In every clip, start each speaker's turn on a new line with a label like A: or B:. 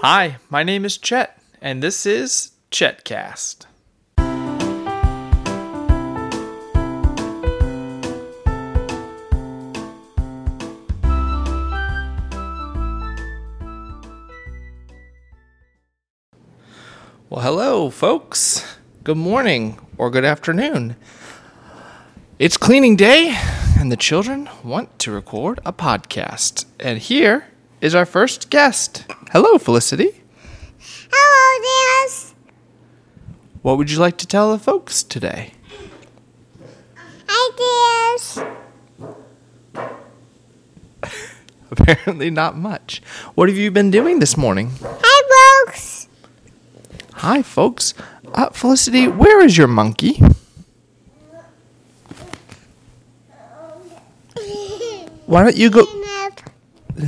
A: Hi, my name is Chet, and this is Chetcast. Well, hello, folks. Good morning or good afternoon. It's cleaning day, and the children want to record a podcast. And here is our first guest. Hello, Felicity.
B: Hello, Dennis.
A: What would you like to tell the folks today?
B: Hi, Dennis.
A: Apparently, not much. What have you been doing this morning?
B: Hi, folks.
A: Hi, folks. Uh, Felicity, where is your monkey? Why don't you go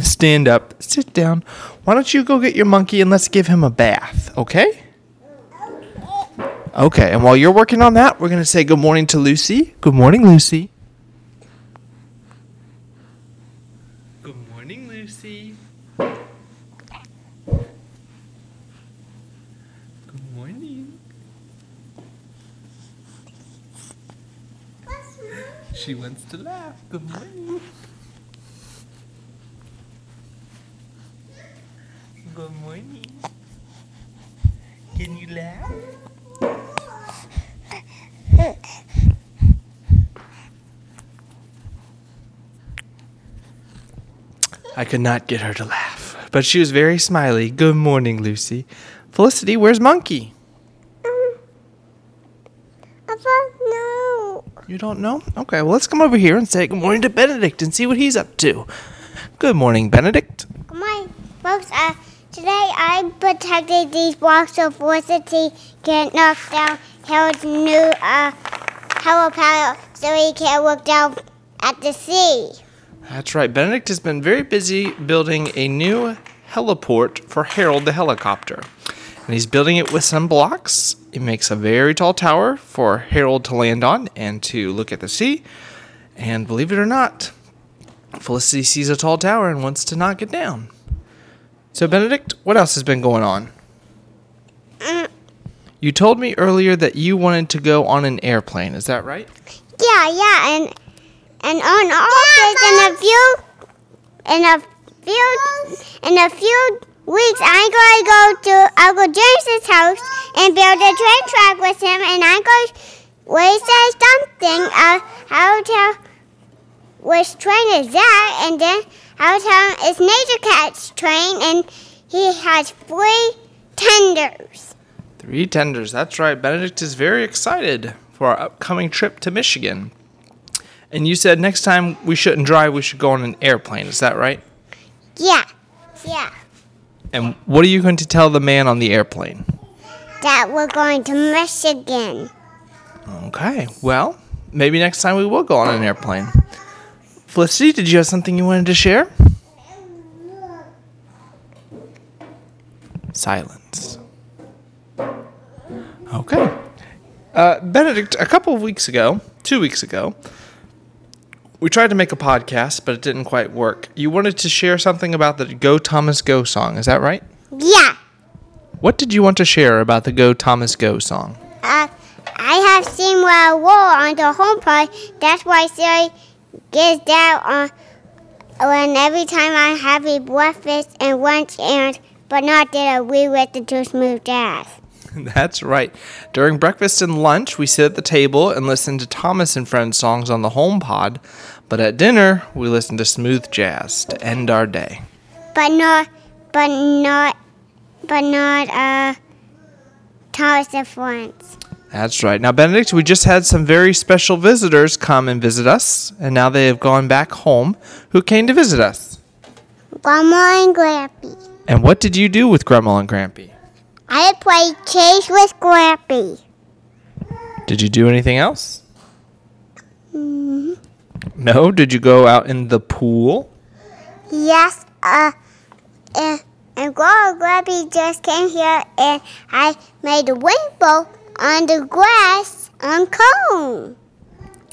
A: stand up, sit down? Why don't you go get your monkey and let's give him a bath, okay? Okay, and while you're working on that, we're going to say good morning to Lucy. Good morning, Lucy. Good morning, Lucy. Good morning. She wants to laugh. Good morning. Good morning. Can you laugh? I could not get her to laugh, but she was very smiley. Good morning, Lucy. Felicity, where's Monkey?
B: Papa, no.
A: You don't know? Okay, well, let's come over here and say good morning to Benedict and see what he's up to. Good morning, Benedict.
B: Good morning, folks. Uh, today I protected these blocks so Felicity can't knock down Harold's new uh helipad so he can look down at the sea.
A: That's right. Benedict has been very busy building a new heliport for Harold the helicopter. And he's building it with some blocks. It makes a very tall tower for Harold to land on and to look at the sea. And believe it or not, Felicity sees a tall tower and wants to knock it down. So, Benedict, what else has been going on? You told me earlier that you wanted to go on an airplane. Is that right?
B: Yeah, yeah, and and on office in a few in a few in a few weeks I'm going to go to Uncle James's house and build a train track with him and I'm going to research something uh how to tell which train is that and then how to is Nature Cat's train and he has three tenders.
A: Three tenders. That's right. Benedict is very excited for our upcoming trip to Michigan. And you said next time we shouldn't drive, we should go on an airplane. Is that right?
B: Yeah. Yeah.
A: And what are you going to tell the man on the airplane?
B: That we're going to Michigan.
A: Okay. Well, maybe next time we will go on an airplane. Felicity, did you have something you wanted to share? Silence. Okay. Uh, Benedict, a couple of weeks ago, two weeks ago, we tried to make a podcast, but it didn't quite work. You wanted to share something about the Go Thomas Go song, is that right?
B: Yeah.
A: What did you want to share about the Go Thomas Go song?
B: Uh, I have seen I wore on the home pod. That's why Siri gets that on when every time I have a breakfast and lunch and but not that we listen to smooth jazz.
A: That's right. During breakfast and lunch, we sit at the table and listen to Thomas and Friends songs on the home pod. But at dinner, we listen to smooth jazz to end our day.
B: But not but not but not uh Thomas and Friends.
A: That's right. Now, Benedict, we just had some very special visitors come and visit us, and now they have gone back home. Who came to visit us?
B: Grandma and Grampy.
A: And what did you do with Grandma and Grampy?
B: I played chase with Grampy.
A: Did you do anything else?
B: hmm
A: No? Did you go out in the pool?
B: Yes, uh, and, and Grandma and Grampy just came here and I made a rainbow on the grass on cone.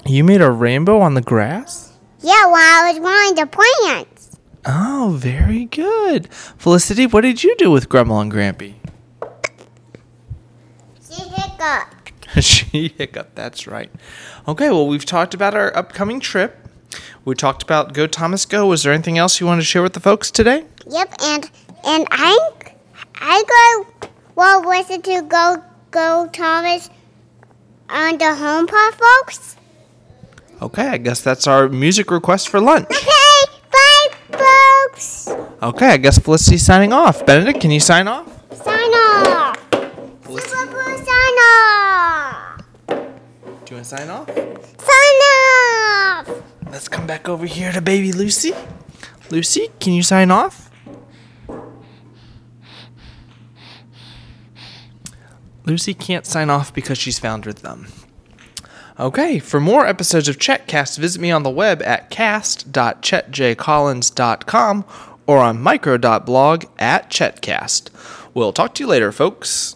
A: You made a rainbow on the grass?
B: Yeah, while I was growing the plants.
A: Oh, very good. Felicity, what did you do with Grandma and Grampy?
B: She hiccuped.
A: she hiccuped, that's right. Okay, well, we've talked about our upcoming trip. We talked about Go Thomas Go. Was there anything else you wanted to share with the folks today?
B: Yep, and and I I go well listen to go go Thomas on the home pod folks.
A: Okay, I guess that's our music request for lunch.
B: Okay, bye folks.
A: Okay, I guess Felicity's signing off. Benedict, can you sign off?
B: Sign off.
A: Felicity,
B: Super Blue, sign off.
A: do you want to sign off?
B: Sign off.
A: Let's come back over here to baby Lucy. Lucy, can you sign off? Lucy can't sign off because she's found her thumb. Okay, for more episodes of Chetcast, visit me on the web at cast.chetjcollins.com or on micro.blog at Chetcast. We'll talk to you later, folks.